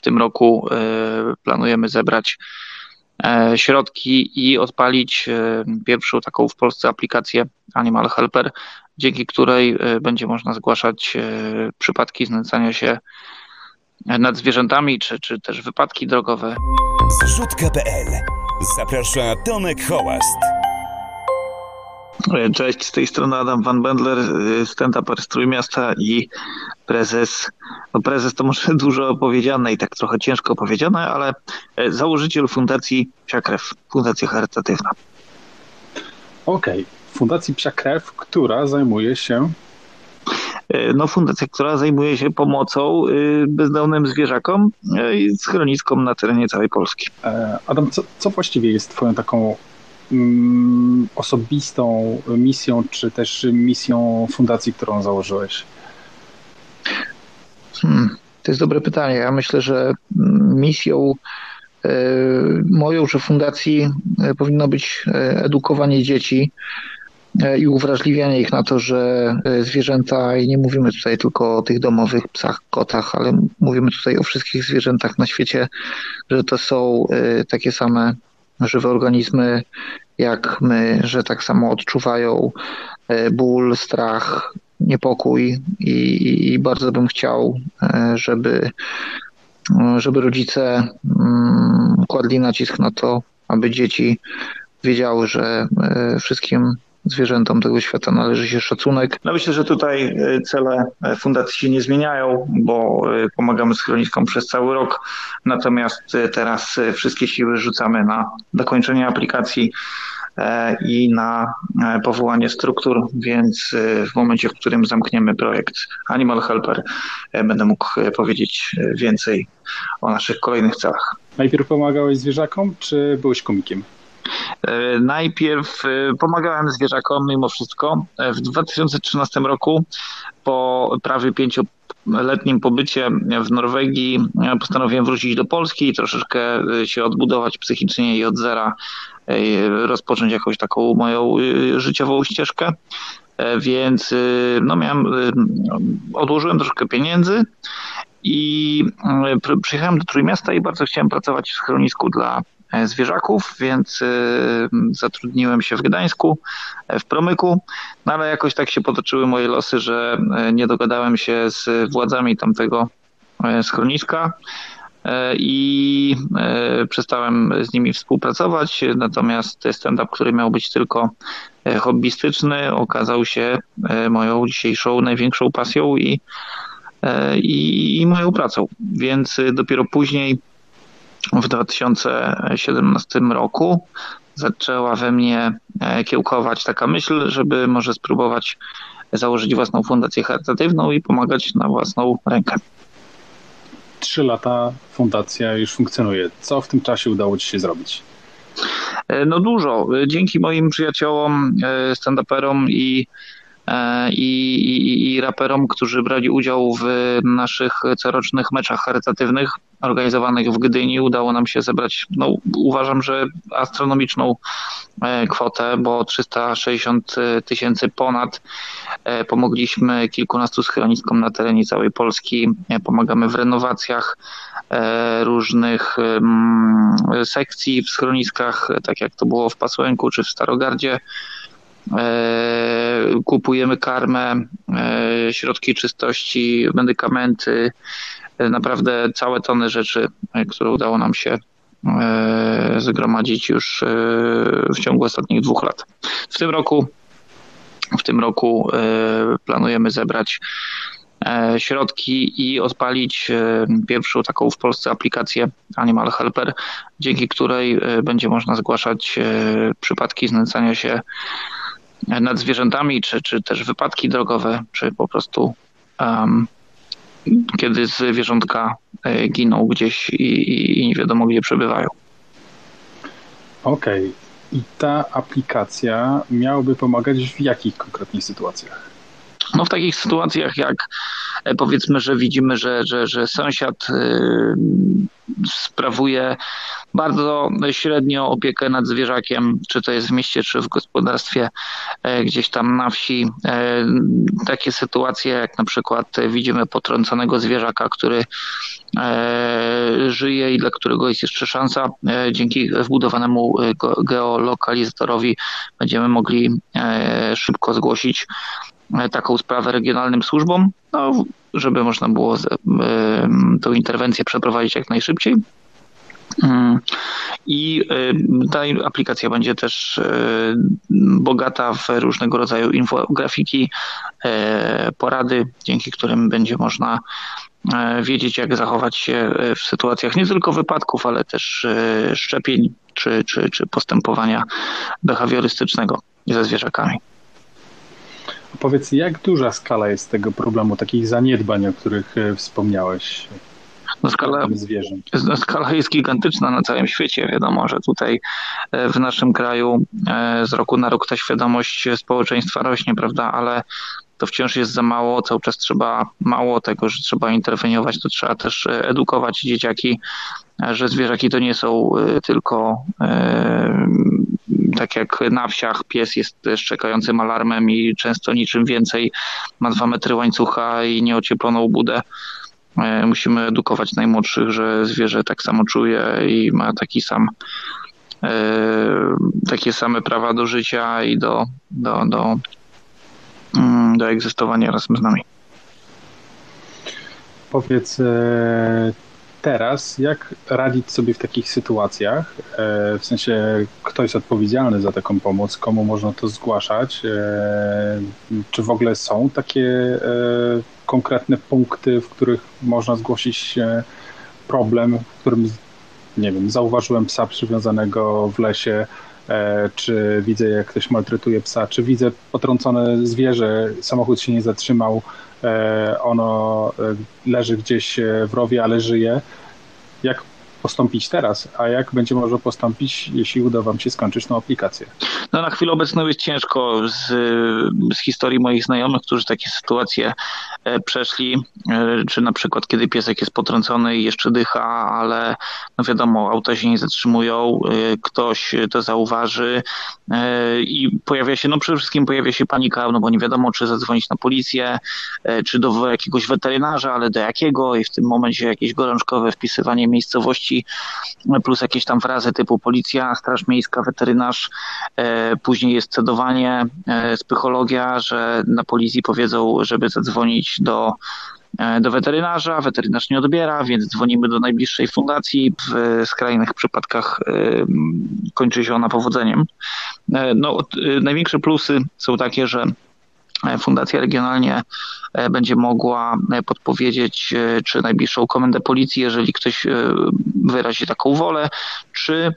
w tym roku planujemy zebrać środki i odpalić pierwszą taką w Polsce aplikację Animal Helper, dzięki której będzie można zgłaszać przypadki znęcania się nad zwierzętami, czy, czy też wypadki drogowe. Zrzutka.pl Zaprasza Tomek Hołast. Cześć, z tej strony Adam Van Bendler, stand-uper z Trójmiasta i prezes, no prezes to może dużo opowiedziane i tak trochę ciężko opowiedziane, ale e, założyciel Fundacji Psia Krew, Fundacja Charytatywna. Okej, okay. Fundacji Psia Krew, która zajmuje się E, no, fundacja, która zajmuje się pomocą bezdomnym zwierzakom e, i schroniskom na terenie całej Polski. E, Adam, co, co właściwie jest twoją taką osobistą misją, czy też misją fundacji, którą założyłeś? Hmm, to jest dobre pytanie. Ja myślę, że misją moją, że fundacji powinno być edukowanie dzieci E, i uwrażliwianie ich na to, że e, zwierzęta, i nie mówimy tutaj tylko o tych domowych psach, kotach, ale mówimy tutaj o wszystkich zwierzętach na świecie, że to są e, takie same żywe organizmy jak my, że tak samo odczuwają ból, strach, niepokój i, i bardzo bym chciał, żeby, żeby rodzice mm, kładli nacisk na to, aby dzieci wiedziały, że wszystkim zwierzętom tego świata należy się szacunek. No myślę, że tutaj e, cele e, fundacji się nie zmieniają, bo e, pomagamy schroniskom przez cały rok, natomiast teraz wszystkie siły rzucamy na dokończenie aplikacji i na powołanie struktur, więc w momencie, w którym zamkniemy projekt Animal Helper, będę mógł powiedzieć więcej o naszych kolejnych celach. Najpierw pomagałeś zwierzakom, czy byłeś komikiem? E, najpierw e, pomagałem zwierzakom mimo wszystko. E, w 2013 roku po prawie pięcioletnim pobycie w Norwegii postanowiłem wrócić do Polski i troszeczkę się odbudować psychicznie i od zera rozpocząć jakąś taką moją życiową ścieżkę. Więc no miałem, odłożyłem troszkę pieniędzy i przyjechałem do Trójmiasta i bardzo chciałem pracować w schronisku dla zwierzaków, więc e, zatrudniłem się w Gdańsku, e, w Promyku, no ale jakoś tak się potoczyły moje losy, że nie dogadałem się z władzami tamtego schroniska i przestałem z nimi współpracować, natomiast stand-up, który miał być tylko hobbystyczny, okazał się moją dzisiejszą największą pasją i, i, i moją pracą, więc dopiero później w 2017 roku zaczęła we mnie e, kiełkować taka myśl, żeby może spróbować założyć własną fundację charytatywną i pomagać na własną rękę. Trzy lata fundacja już funkcjonuje. Co w tym czasie udało Ci się zrobić? E, no dużo. Dzięki moim przyjaciołom, e, stand-uperom i E, i, i, i raperom, którzy brali udział w naszych corocznych meczach charytatywnych organizowanych w Gdyni. Udało nam się zebrać, no, uważam, że astronomiczną e, kwotę, bo 360 tysięcy ponad. E, pomogliśmy kilkunastu schroniskom na terenie całej Polski. Pomagamy w renowacjach różnych mm, sekcji w schroniskach, tak jak to było w Pasłęku czy w Starogardzie. E, kupujemy karmę, e, środki czystości, medykamenty, e, naprawdę całe tony rzeczy, które udało nam się zgromadzić już w ciągu ostatnich dwóch lat. W tym roku, w tym roku planujemy zebrać środki i odpalić pierwszą taką w Polsce aplikację Animal Helper, dzięki której będzie można zgłaszać przypadki znęcania się nad zwierzętami, czy, czy też wypadki drogowe, czy po prostu um, kiedy zwierzątka e, giną gdzieś i, i nie wiadomo gdzie przebywają. Okej. Okay. I ta aplikacja miałaby pomagać w jakich konkretnych sytuacjach? No w takich sytuacjach jak e, powiedzmy, że widzimy, że, że, że sąsiad y, sprawuje bardzo średnio opiekę nad zwierzakiem, czy to jest w mieście, czy w gospodarstwie e, gdzieś tam na wsi. E, takie sytuacje, jak na przykład widzimy potrąconego zwierzaka, który e, żyje i dla którego jest jeszcze szansa. Dzięki wbudowanemu geolokalizatorowi będziemy mogli szybko zgłosić taką sprawę regionalnym służbom, no, żeby można było tą interwencję przeprowadzić jak najszybciej. Mm. I ta aplikacja będzie też y, bogata w różnego rodzaju infografiki, y, porady, dzięki którym będzie można wiedzieć, jak zachować się w sytuacjach nie tylko wypadków, ale też szczepień czy, czy, czy postępowania behawiorystycznego ze zwierzakami. Powiedz, jak duża skala jest tego problemu, takich zaniedbań, o których wspomniałeś? No skala, no skala jest gigantyczna na całym świecie. Wiadomo, że tutaj e, w naszym kraju e, z roku na rok ta świadomość społeczeństwa rośnie, prawda, ale to wciąż jest za mało, cały czas trzeba mało tego, że trzeba interweniować, to trzeba też e, edukować dzieciaki, że zwierzaki to nie są tylko tak jak na wsiach pies jest szczekającym alarmem i często niczym więcej ma dwa metry łańcucha i nieocieploną budę E, musimy edukować najmłodszych, że zwierzę tak samo czuje i ma taki sam e, takie same prawa do życia i do, do, do, mm, do egzystowania razem z nami. Powiedz e, teraz, jak radzić sobie w takich sytuacjach? W sensie, kto jest odpowiedzialny za taką pomoc, komu można to zgłaszać? Czy w ogóle są takie konkretne punkty, w których można zgłosić problem, w którym, nie wiem, zauważyłem psa przywiązanego w lesie, e, czy widzę, jak ktoś maltretuje psa, czy widzę potrącone zwierzę, samochód się nie zatrzymał, e, ono e, leży gdzieś w rowie, ale żyje. Jak postąpić teraz, a jak będzie można postąpić, jeśli uda Wam się skończyć tą aplikację? No na chwilę obecną jest ciężko z, z historii moich znajomych, którzy takie sytuacje e, przeszli, e, czy na przykład kiedy piesek jest potrącony i jeszcze dycha, ale no wiadomo, auta się nie zatrzymują, e, ktoś to zauważy i pojawia się, no przede wszystkim pojawia się panika, no bo nie wiadomo, czy zadzwonić na policję, czy do jakiegoś weterynarza, ale do jakiego i w tym momencie jakieś gorączkowe wpisywanie miejscowości plus jakieś tam frazy typu policja, straż miejska, weterynarz, Później jest cedowanie, e, psychologia, że na policji powiedzą, żeby zadzwonić do e, do weterynarza, weterynarz nie odbiera, więc dzwonimy do najbliższej fundacji. W skrajnych przypadkach e, kończy się ona powodzeniem. No, największe plusy są takie, że E, fundacja regionalnie e, będzie mogła e, podpowiedzieć, czy najbliższą komendę policji, jeżeli ktoś wyrazi taką wolę, czy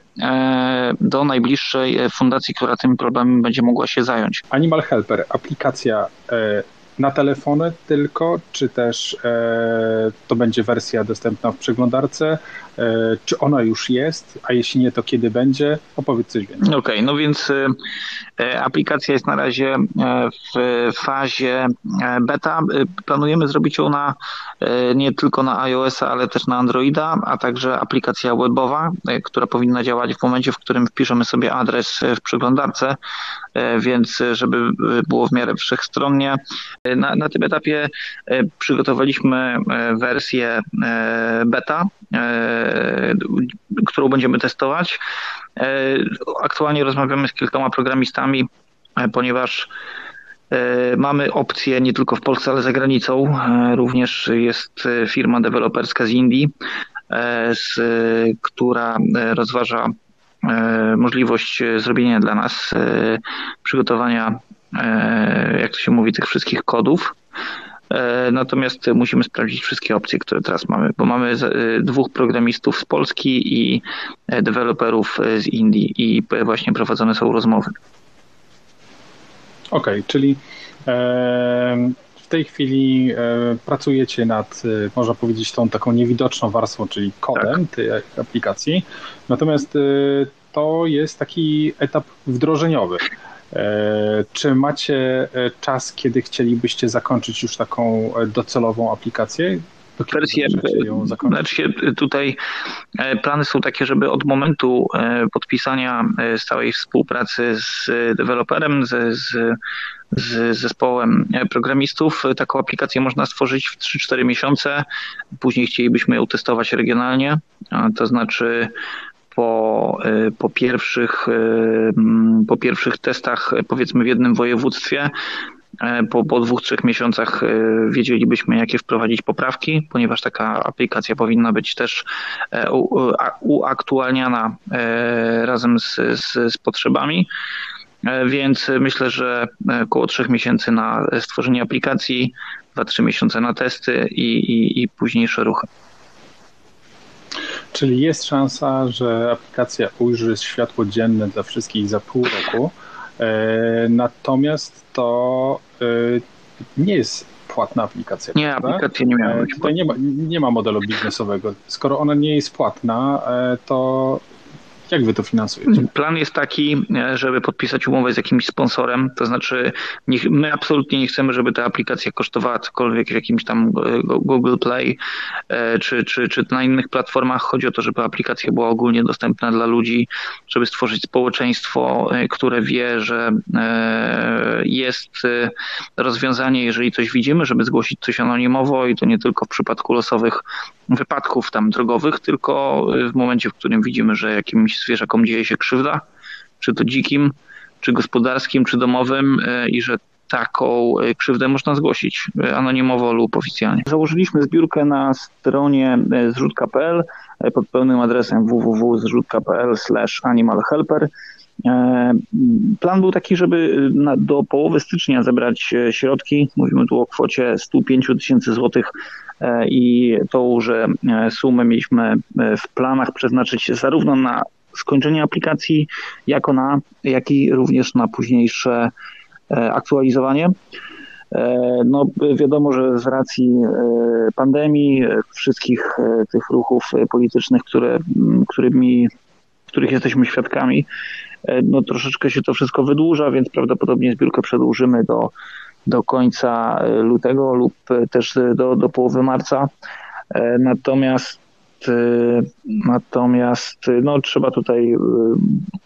do najbliższej fundacji, która tym problemem będzie mogła się zająć. Animal Helper, aplikacja na telefony tylko, czy też e, to będzie wersja dostępna w przeglądarce? E, czy ona już jest, a jeśli nie, to kiedy będzie? Opowiedz coś więcej. Okej, okay, no więc e, aplikacja jest na razie w fazie beta. Planujemy zrobić ją na, nie tylko na iOS, ale też na Androida, a także aplikacja webowa, która powinna działać w momencie, w którym wpiszemy sobie adres w przeglądarce, więc żeby było w miarę wszechstronnie. Na, na tym etapie przygotowaliśmy wersję beta, którą będziemy testować. E, aktualnie rozmawiamy z kilkoma programistami, e, ponieważ e, Mamy opcję nie tylko w Polsce, ale za granicą. Również jest firma deweloperska z Indii, z, która rozważa możliwość zrobienia dla nas przygotowania, jak to się mówi, tych wszystkich kodów E, natomiast musimy sprawdzić wszystkie opcje, które teraz mamy, bo mamy e, dwóch programistów z Polski i e, deweloperów z Indii i właśnie prowadzone są rozmowy. Okej, okay, czyli w tej chwili pracujecie nad, można powiedzieć, tą taką niewidoczną warstwą, czyli kodem tak. tej aplikacji. Natomiast to jest taki etap wdrożeniowy. E, czy macie e, czas, kiedy chcielibyście zakończyć już taką e, docelową aplikację? wersję, znaczy tutaj plany są takie, żeby od momentu podpisania stałej współpracy z deweloperem, z, z, z zespołem programistów, taką aplikację można stworzyć w 3-4 miesiące. Później chcielibyśmy ją testować regionalnie, to znaczy po, y, po, pierwszych, mm, po pierwszych testach, powiedzmy w jednym województwie, po, po dwóch, trzech miesiącach wiedzielibyśmy, jakie wprowadzić poprawki, ponieważ taka aplikacja powinna być też uaktualniana razem z, z, z potrzebami. Więc myślę, że około trzech miesięcy na stworzenie aplikacji, dwa, trzy miesiące na testy i, i, i późniejsze ruchy. Czyli jest szansa, że aplikacja ujrzy światło dzienne dla wszystkich za pół roku. E, natomiast to e, nie jest płatna aplikacja. Nie, prawda? aplikacja nie miała e, być. Tutaj nie ma, nie ma modelu biznesowego. Skoro ona nie jest płatna, to jak wy to finansujecie? Plan jest taki, e, żeby podpisać umowę z jakimś sponsorem, to znaczy my absolutnie nie chcemy, żeby ta aplikacja kosztowała cokolwiek w jakimś tam e, Google Play e, czy, czy, czy na innych platformach. Chodzi o to, żeby aplikacja była ogólnie dostępna dla ludzi, żeby stworzyć społeczeństwo, które wie, że jest rozwiązanie, jeżeli coś widzimy, żeby zgłosić coś anonimowo i to nie tylko w przypadku losowych wypadków tam drogowych, tylko w momencie, w którym widzimy, że jakimś zwierzakom dzieje się krzywda, czy to dzikim, czy gospodarskim, czy domowym e, i że taką e, krzywdę można zgłosić anonimowo lub oficjalnie. Założyliśmy zbiórkę na stronie zrzutka.pl pod pełnym adresem www.zrzutka.pl animalhelper. Plan był taki, żeby do połowy stycznia zebrać środki. Mówimy tu o kwocie 105 tysięcy złotych i tą, że sumę mieliśmy w planach przeznaczyć zarówno na skończenie aplikacji, jako na, jak i również na późniejsze e, aktualizowanie. E, no, wiadomo, że z racji e, pandemii, wszystkich tych ruchów politycznych, które, którymi, których jesteśmy świadkami, no, troszeczkę się to wszystko wydłuża, więc prawdopodobnie zbiórkę przedłużymy do, do końca lutego lub też do, do połowy marca. Natomiast Natomiast no, trzeba tutaj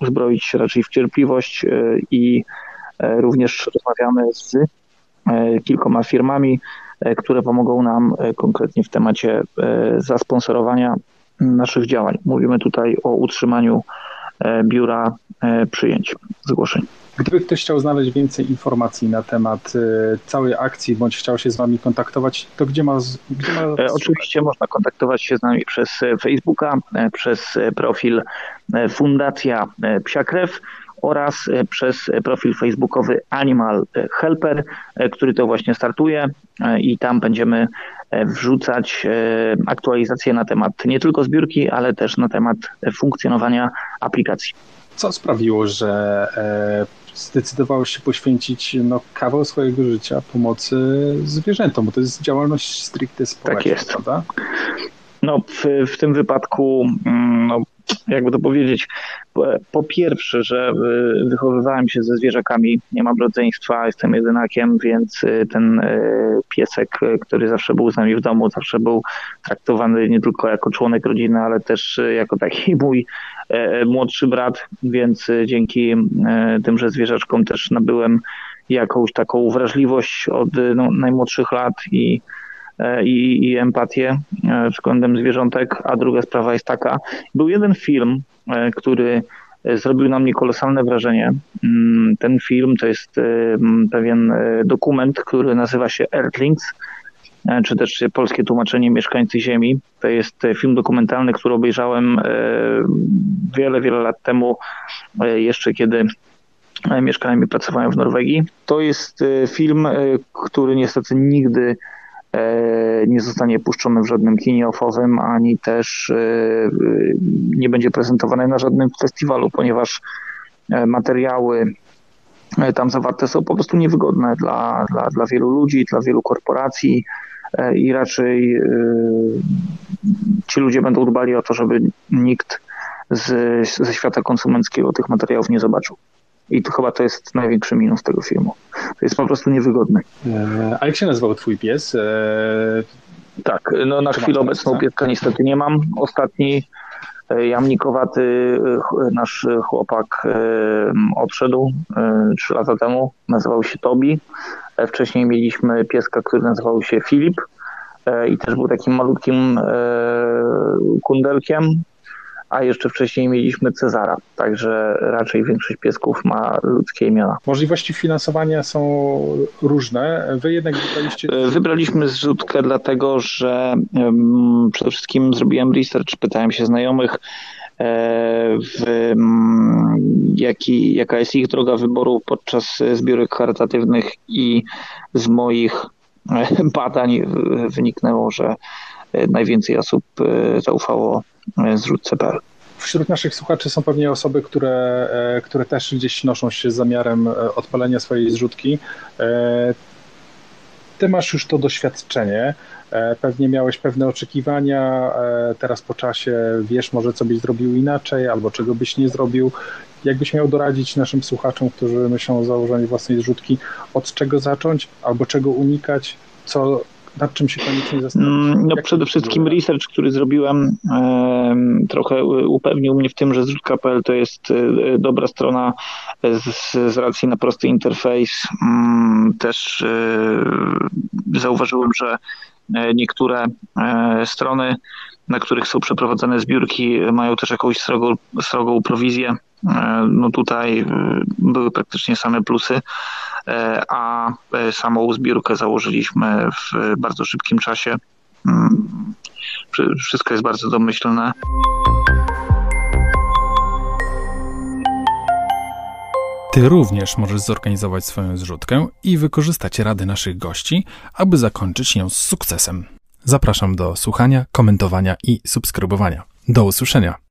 uzbroić się raczej w cierpliwość i e, również rozmawiamy z e, kilkoma firmami, e, które pomogą nam konkretnie w temacie zasponsorowania naszych działań. Mówimy tutaj o utrzymaniu biura przyjęć zgłoszeń. Gdyby ktoś chciał znaleźć więcej informacji na temat y, całej akcji, bądź chciał się z Wami kontaktować, to gdzie ma. Gdzie ma... E, oczywiście można kontaktować się z nami przez e, Facebooka, e, przez profil Fundacja Psia Krew oraz przez profil facebookowy Animal Helper, który to właśnie startuje i tam będziemy wrzucać aktualizacje na temat nie tylko zbiórki, ale też na temat funkcjonowania aplikacji. Co sprawiło, że zdecydowałeś się poświęcić no, kawał swojego życia pomocy zwierzętom, bo to jest działalność stricte społeczna, tak jest. prawda? No, w, w tym wypadku, mm, no, jakby to powiedzieć, po pierwsze, że y, wychowywałem się ze zwierzakami, nie mam rodzeństwa, jestem jedynakiem, więc y, ten y, piesek, który zawsze był z nami w domu, zawsze był traktowany nie tylko jako członek rodziny, ale też jako taki mój młodszy brat, więc dzięki tymże zwierzaczkom też nabyłem jakąś taką wrażliwość od no, najmłodszych lat i i, i empatię względem zwierzątek, a druga sprawa jest taka. Był jeden film, E, który e, zrobił na mnie kolosalne wrażenie. Mm, ten film to jest e, pewien dokument, który nazywa się Earthlings, czy też polskie tłumaczenie Mieszkańcy Ziemi. To jest film dokumentalny, który obejrzałem wiele, wiele lat temu, jeszcze kiedy mieszkałem i pracowałem w Norwegii. To jest film, który niestety nigdy E, nie zostanie puszczony w żadnym kinie ofowym, ani też e, nie będzie prezentowany na żadnym festiwalu, ponieważ e, materiały tam zawarte są po prostu niewygodne dla, dla, dla wielu ludzi, dla wielu korporacji i raczej ci ludzie będą dbali o to, żeby nikt z, ze świata konsumenckiego tych materiałów nie zobaczył. I to chyba to jest największy minus tego filmu. To jest po prostu niewygodne. E, a jak się nazywał twój pies? E, Tak, no na chwilę obecną pieska niestety nie mam. Ostatni jamnikowaty nasz chłopak odszedł trzy lata temu, nazywał się Tobi. Wcześniej mieliśmy pieska, który nazywał się Filip i też był takim malutkim kundelkiem, a jeszcze wcześniej mieliśmy Cezara, także raczej większość piesków ma ludzkie imiona. Możliwości finansowania są różne. Wy jednak wybraliście... E, wybraliśmy zrzutkę dlatego, że um, przede wszystkim zrobiłem research, pytałem się znajomych, e, w, jaki, jaka jest ich droga wyboru podczas zbiórek charytatywnych i z moich e, badań wyniknęło, że najwięcej osób zaufało zrzutce.pl. Wśród naszych słuchaczy są pewnie osoby, które, e, które też gdzieś noszą się z zamiarem e, odpalenia swojej zrzutki. E, ty masz już to doświadczenie, pewnie miałeś pewne oczekiwania, teraz po czasie wiesz może, co byś zrobił inaczej, albo czego byś nie zrobił. Jakbyś miał doradzić naszym słuchaczom, którzy myślą o założeniu własnej zrzutki, od czego zacząć, albo czego unikać, co nad czym się koniecznie zastanowić? Mm, no przede wszystkim research, który zrobiłem, trochę upewnił mnie w tym, że zrzutka.pl to jest e, dobra strona z, z racji na prosty interfejs. Mm, też e, zauważyłem, że e, niektóre strony, na których są przeprowadzane zbiórki, mają też jakąś srogą, srogą prowizję. No tutaj były praktycznie same plusy. E, a e, samą zbiórkę założyliśmy w bardzo szybkim czasie. Mm, wszystko jest bardzo domyślne. Ty również możesz zorganizować swoją zrzutkę i wykorzystać rady naszych gości, aby zakończyć ją z sukcesem. Zapraszam do słuchania, komentowania i subskrybowania. Do usłyszenia.